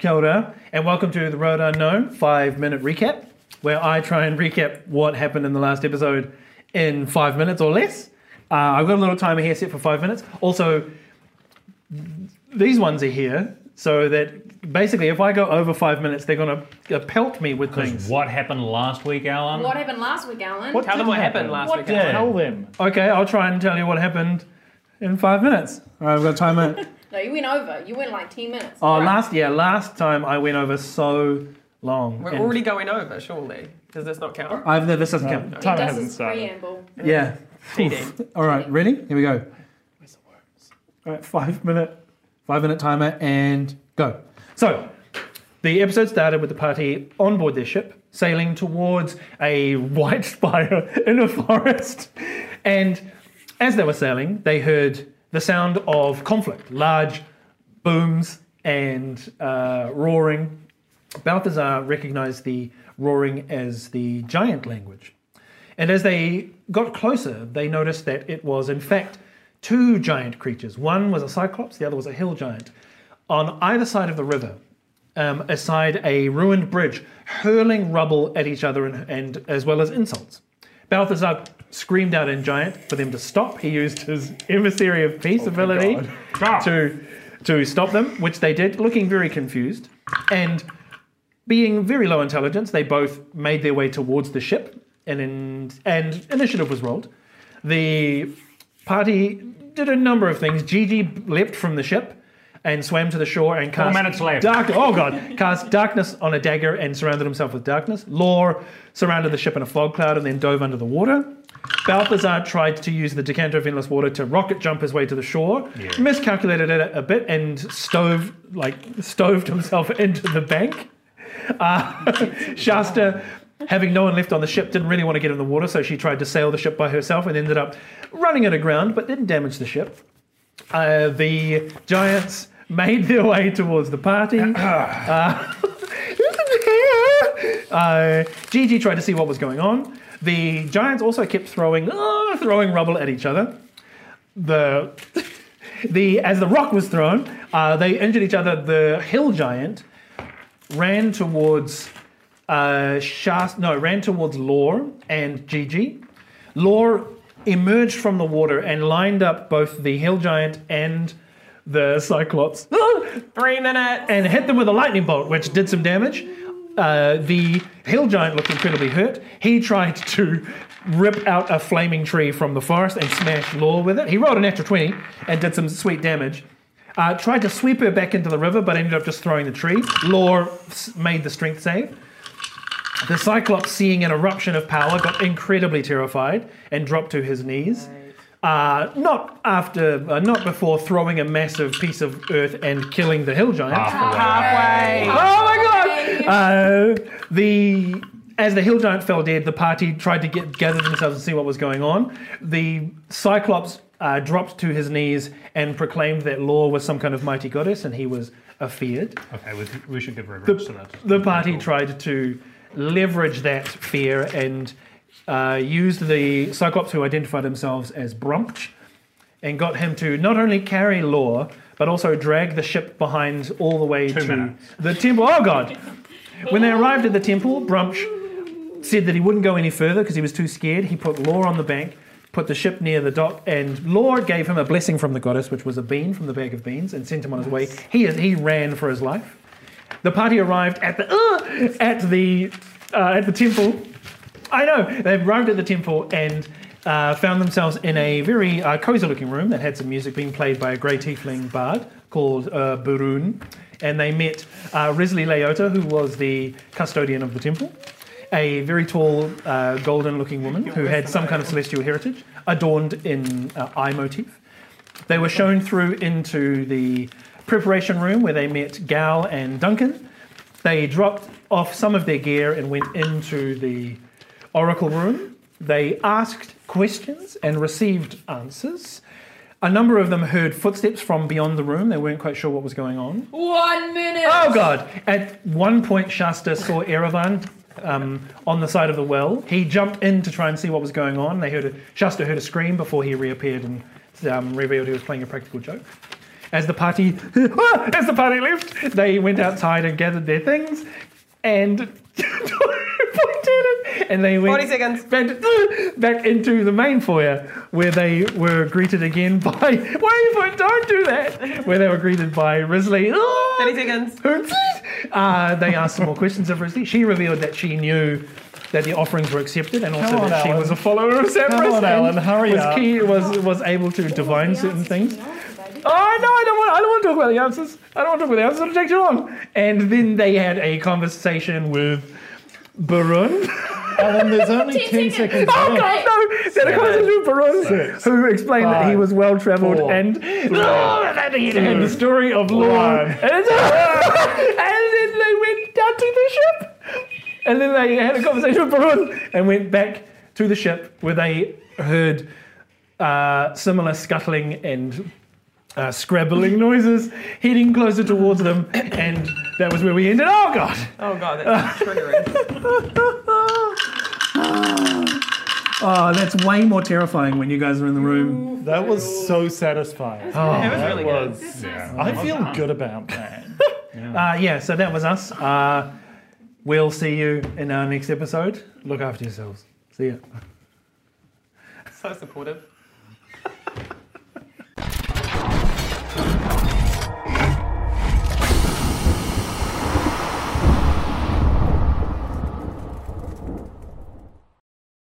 Kia ora, and welcome to the Road Unknown five minute recap, where I try and recap what happened in the last episode in five minutes or less. Uh, I've got a little timer here set for five minutes. Also, these ones are here so that basically, if I go over five minutes, they're going to pelt me with things. What happened last week, Allan? What happened last week, Allan? Tell them what happened last What week. did? Tell them. Okay, I'll try and tell you what happened in five minutes. All right, I've got a timer. No, you went over. You went like 10 minutes. Oh, Right. last yeah, last time I went over so long. We're And already going over, surely. Does this not count? I've this doesn't No, count. He timer does hasn't started. preamble. Yeah. TD. All right, ready? Here we go. Where's the words? All right, five minute, five minute timer and go. So, the episode started with the party on board their ship, sailing towards a white spire in a forest, and as they were sailing, they heard the sound of conflict, large booms and uh, roaring. Balthazar recognized the roaring as the giant language. And as they got closer, they noticed that it was, in fact, two giant creatures. One was a cyclops, the other was a hill giant. On either side of the river, um, aside a ruined bridge, hurling rubble at each other and, and as well as insults. Balthazar screamed out in giant for them to stop. He used his emissary of peace oh, ability to ah. to stop them, which they did, looking very confused. And being very low intelligence, they both made their way towards the ship, and in, and initiative was rolled. The party did a number of things. Gigi leapt from the ship and swam to the shore and cast minutes left. Dark, oh god, cast darkness on a dagger and surrounded himself with darkness. Lore surrounded the ship in a fog cloud and then dove under the water. Balthazar tried to use the decanter of endless water to rocket jump his way to the shore, miscalculated it a bit, and stove like stoved himself into the bank. Uh, Shasta, having no one left on the ship, didn't really want to get in the water, so she tried to sail the ship by herself and ended up running it aground, but didn't damage the ship. Uh, the giants made their way towards the party. Uh, uh, Gigi tried to see what was going on. The giants also kept throwing, uh, throwing rubble at each other. The, the as the rock was thrown, uh, they injured each other. The hill giant ran towards uh, Shast, no, ran towards Lore and Gigi. Lore emerged from the water and lined up both the hill giant and the cyclops Three minutes. and hit them with a lightning bolt, which did some damage. Uh, the hill giant looked incredibly hurt. He tried to rip out a flaming tree from the forest and smash Law with it. He rolled a natural 20 and did some sweet damage. Uh, tried to sweep her back into the river, but ended up just throwing the tree. Law made the strength save. The Cyclops, seeing an eruption of power, got incredibly terrified and dropped to his knees. Uh, not after, uh, not before throwing a massive piece of earth and killing the hill giant. Halfway. Oh my god! Uh, the as the hill giant fell dead, the party tried to get gather themselves and see what was going on. The Cyclops uh, dropped to his knees and proclaimed that Law was some kind of mighty goddess, and he was afeared. Okay, we, we should give reverence to that. The party tried to leverage that fear and uh, used the Cyclops, who identified themselves as Brumpch, and got him to not only carry Law, but also drag the ship behind all the way to minutes. the temple. Oh god! When they arrived at the temple, Brumpch said that he wouldn't go any further because he was too scared. He put Law on the bank, put the ship near the dock, and Law gave him a blessing from the goddess, which was a bean from the bag of beans, and sent him on his way. He he ran for his life. The party arrived at the uh, at the uh, at the temple. I know they arrived at the temple and uh, found themselves in a very uh, cozy-looking room that had some music being played by a grey tiefling bard called uh, Burun, and they met uh, Risley Leota, who was the custodian of the temple, a very tall, uh, golden-looking woman who had some kind of celestial heritage, adorned in uh, eye motif. They were shown through into the preparation room where they met Gal and Duncan. They dropped off some of their gear and went into the oracle room. They asked questions and received answers. A number of them heard footsteps from beyond the room. They weren't quite sure what was going on. One minute. Oh god! At one point, Shasta saw Erevan um, on the side of the well. He jumped in to try and see what was going on. They heard a, Shasta heard a scream before he reappeared and um, revealed he was playing a practical joke. as the party as the party left, they went outside and gathered their things, and and they went 40 seconds. back, back into the main foyer where they were greeted again by wait, don't do that. Where they were greeted by Risley. 30 seconds. Uh, they asked some more questions of Risley. She revealed that she knew that the offerings were accepted and also on, that she was a follower of Sampras. Come on, and Allan, hurry was up. Key, was, was able to divine certain things. Oh no, I don't want. I don't want to talk about the answers. I don't want to talk about the answers. It'll take too long. And then they had a conversation with Barun. Allan, there's only 10 Ten seconds seconds. Oh left. God, no! They had a conversation with Barun, Six, who explained that he was well travelled and oh, and he had the story of law. And, and then they went down to the ship. And then they had a conversation with Barun and went back to the ship where they heard uh, similar scuttling and uh, scrabbling noises heading closer towards them. And that was where we ended. Oh, God! Oh god, that's triggering. Oh, that's way more terrifying when you guys are in the room. That was so satisfying. it was that really good. was, I feel good about that. Uh, yeah, so that was us. Uh, we'll see you in our next episode. Look after yourselves. See ya. So supportive.